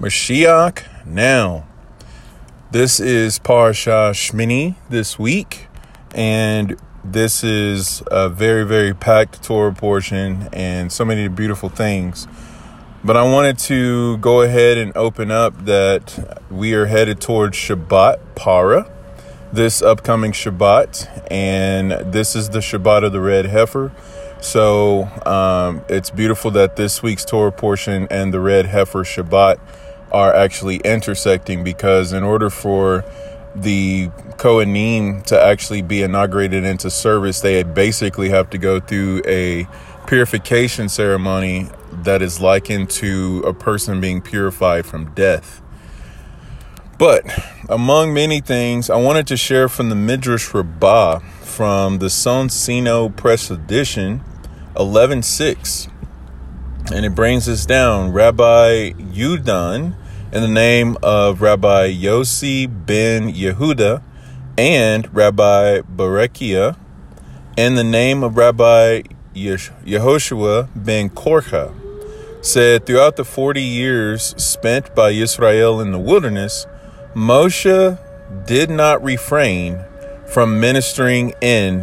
Mashiach now. This is Parsha Shmini this week, and this is a very, very packed Torah portion and so many beautiful things. But I wanted to go ahead and open up that we are headed towards Shabbat Para this upcoming Shabbat, and this is the Shabbat of the Red Heifer. So um, it's beautiful that this week's Torah portion and the Red Heifer Shabbat are actually intersecting because in order for the Kohanim to actually be inaugurated into service, they basically have to go through a purification ceremony that is likened to a person being purified from death. But among many things, I wanted to share from the Midrash Rabbah from the Soncino Press Edition 11.6. And it brings us down Rabbi Yudan in the name of Rabbi Yossi ben Yehuda and Rabbi Berechiah in the name of Rabbi Yehoshua ben Korcha said throughout the 40 years spent by Israel in the wilderness, Moshe did not refrain from ministering in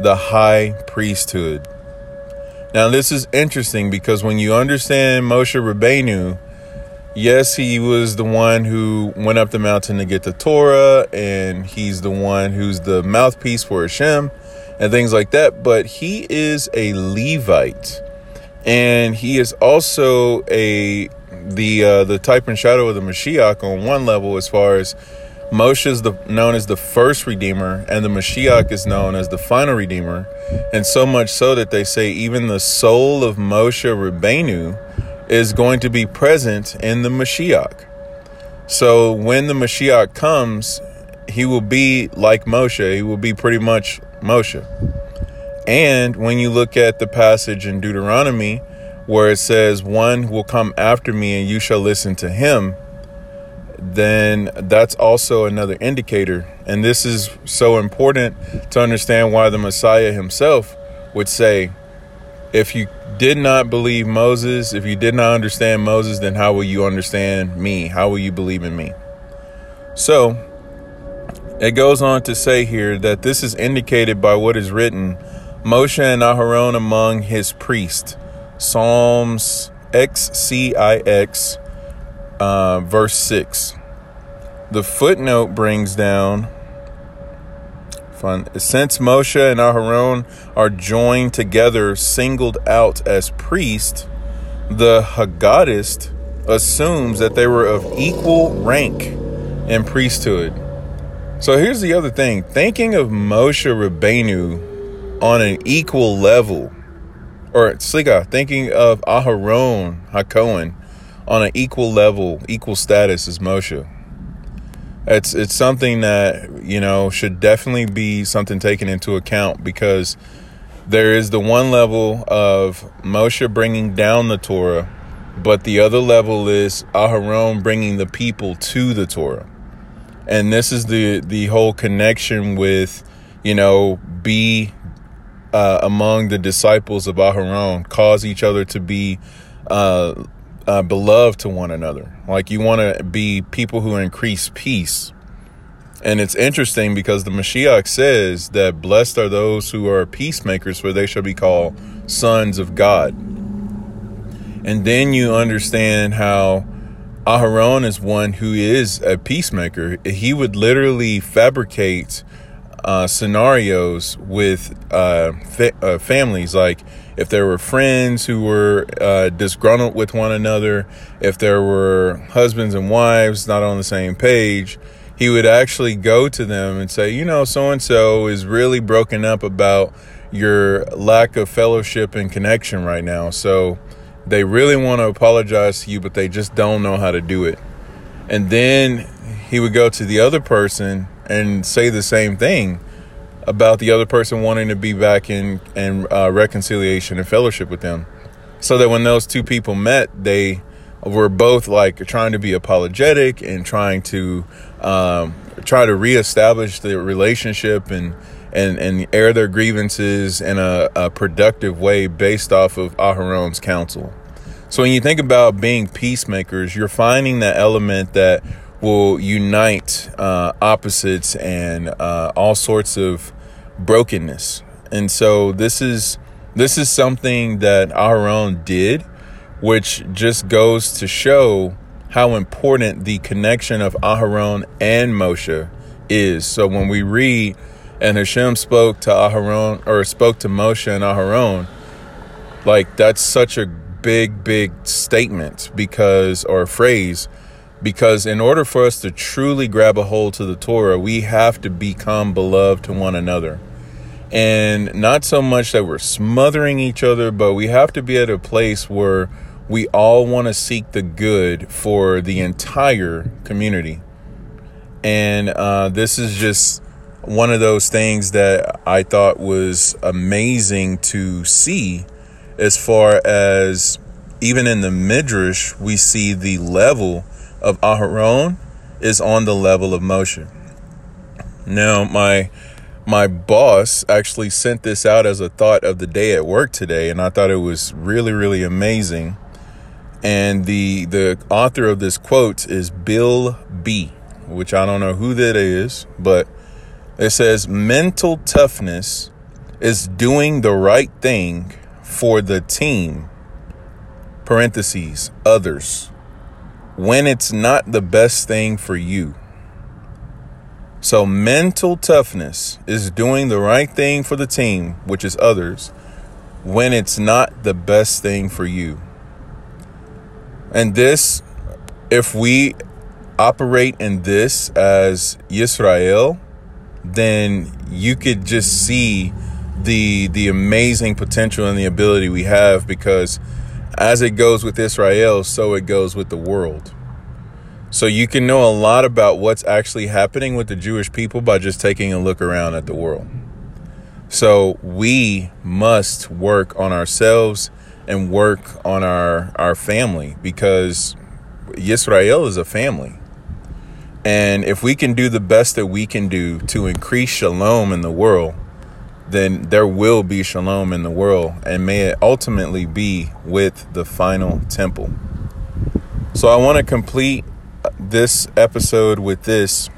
the high priesthood. Now, this is interesting because when you understand Moshe Rabbeinu, yes, he was the one who went up the mountain to get the Torah, and he's the one who's the mouthpiece for Hashem and things like that. But he is a Levite, and he is also a the uh, the type and shadow of the Mashiach on one level, as far as Moshe is the, known as the first redeemer, and the Mashiach is known as the final redeemer. And so much so that they say even the soul of Moshe Rabbeinu is going to be present in the Mashiach. So when the Mashiach comes, he will be like Moshe. He will be pretty much Moshe. And when you look at the passage in Deuteronomy where it says, One will come after me and you shall listen to him then that's also another indicator. And this is so important to understand why the Messiah himself would say, if you did not believe Moses, if you did not understand Moses, then how will you understand me? How will you believe in me? So, it goes on to say here that this is indicated by what is written Moshe and Aharon among his priests. Psalms XCIX uh, verse 6. The footnote brings down fun. Since Moshe and Aharon are joined together, singled out as priests, the Haggadist assumes that they were of equal rank in priesthood. So here's the other thing thinking of Moshe Rabbeinu on an equal level, or Slika, thinking of Aharon HaKohen on an equal level, equal status as Moshe. It's it's something that you know should definitely be something taken into account because there is the one level of Moshe bringing down the Torah, but the other level is Aharon bringing the people to the Torah, and this is the the whole connection with you know be uh, among the disciples of Aharon, cause each other to be uh, uh, beloved to one another. Like you want to be people who increase peace. And it's interesting because the Mashiach says that blessed are those who are peacemakers, for they shall be called sons of God. And then you understand how Aharon is one who is a peacemaker. He would literally fabricate uh, scenarios with uh, fa- uh, families. Like if there were friends who were uh, disgruntled with one another, if there were husbands and wives not on the same page, he would actually go to them and say, you know, so and so is really broken up about your lack of fellowship and connection right now. So they really want to apologize to you, but they just don't know how to do it. And then he would go to the other person and say the same thing about the other person wanting to be back in in uh, reconciliation and fellowship with them, so that when those two people met, they were both like trying to be apologetic and trying to um, try to reestablish the relationship and and and air their grievances in a, a productive way based off of Aharon's counsel. So when you think about being peacemakers, you're finding that element that will unite uh, opposites and uh, all sorts of brokenness. And so this is this is something that Aharon did, which just goes to show how important the connection of Aharon and Moshe is. So when we read and Hashem spoke to Aharon or spoke to Moshe and Aharon, like that's such a big, big statement because or phrase because in order for us to truly grab a hold to the Torah, we have to become beloved to one another. And not so much that we're smothering each other, but we have to be at a place where we all want to seek the good for the entire community. And uh, this is just one of those things that I thought was amazing to see as far as even in the Midrash, we see the level of Aharon is on the level of Moshe. Now, my my boss actually sent this out as a thought of the day at work today, and I thought it was really, really amazing. And the the author of this quote is Bill B, which I don't know who that is, but it says mental toughness is doing the right thing for the team. Parentheses, others. When it's not the best thing for you. So, mental toughness is doing the right thing for the team, which is others, when it's not the best thing for you. And this, if we operate in this as Yisrael, then you could just see the the amazing potential and the ability we have because as it goes with Israel, so it goes with the world. So you can know a lot about what's actually happening with the Jewish people by just taking a look around at the world. So we must work on ourselves and work on our our family because Israel is a family. And if we can do the best that we can do to increase shalom in the world, then there will be shalom in the world and may it ultimately be with the final temple. So I want to complete this episode with this,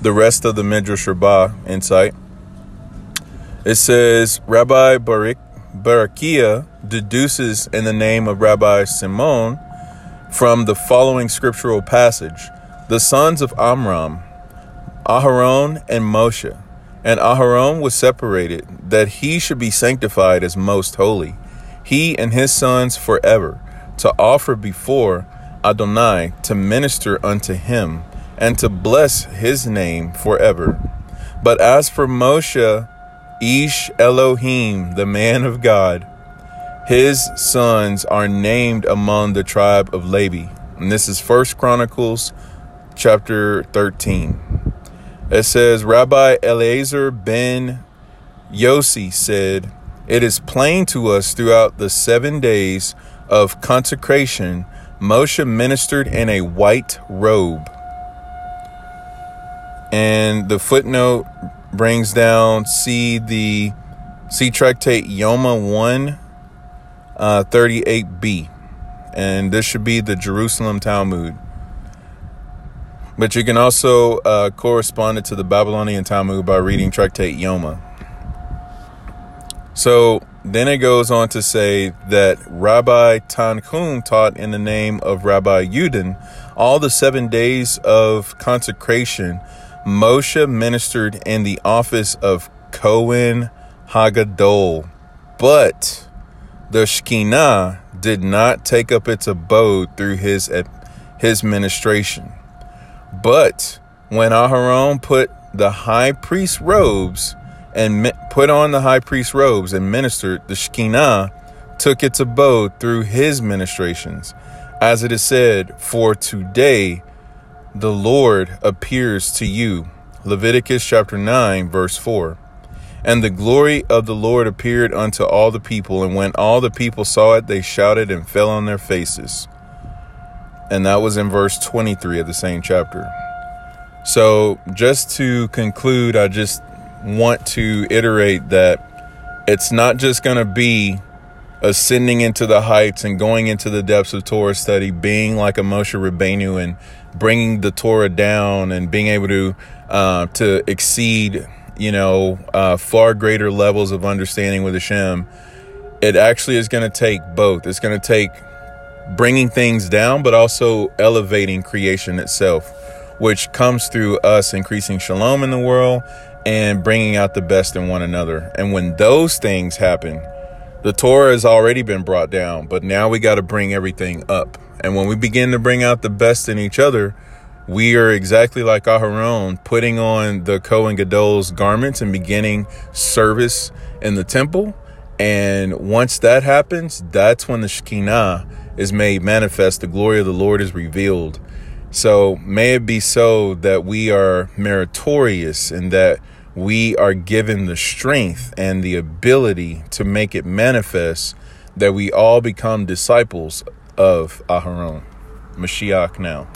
the rest of the Midrash Rabbah insight. It says Rabbi Barak, Barakia deduces in the name of Rabbi Simon from the following scriptural passage the sons of Amram, Aharon and Moshe. And Aharon was separated that he should be sanctified as most holy, he and his sons forever, to offer before Adonai to minister unto him and to bless his name forever. But as for Moshe, Ish Elohim, the man of God, his sons are named among the tribe of Levi. And this is First Chronicles chapter 13. It says, Rabbi Eleazar ben Yossi said, It is plain to us throughout the seven days of consecration Moshe ministered in a white robe. And the footnote brings down see the see tractate Yoma 1 uh, 38b. And this should be the Jerusalem Talmud. But you can also uh, correspond it to the Babylonian Talmud by reading Tractate Yoma. So then it goes on to say that Rabbi Tanhum taught in the name of Rabbi Yudin all the seven days of consecration. Moshe ministered in the office of Cohen Hagadol, but the Shekinah did not take up its abode through his his ministration. But when Aharon put the high priest robes and put on the high priest robes and ministered, the Shekinah took its abode through his ministrations. As it is said, For today the Lord appears to you. Leviticus chapter 9, verse 4. And the glory of the Lord appeared unto all the people, and when all the people saw it, they shouted and fell on their faces. And that was in verse 23 of the same chapter. So, just to conclude, I just want to iterate that it's not just going to be ascending into the heights and going into the depths of Torah study, being like a Moshe Rabbeinu and bringing the Torah down and being able to uh, to exceed, you know, uh, far greater levels of understanding with Hashem. It actually is going to take both. It's going to take bringing things down, but also elevating creation itself, which comes through us increasing shalom in the world and bringing out the best in one another. And when those things happen, the Torah has already been brought down, but now we got to bring everything up. And when we begin to bring out the best in each other, we are exactly like Aharon, putting on the Kohen Gadol's garments and beginning service in the temple. And once that happens, that's when the Shekinah is made manifest. The glory of the Lord is revealed. So may it be so that we are meritorious and that we are given the strength and the ability to make it manifest that we all become disciples of Aharon. Mashiach now.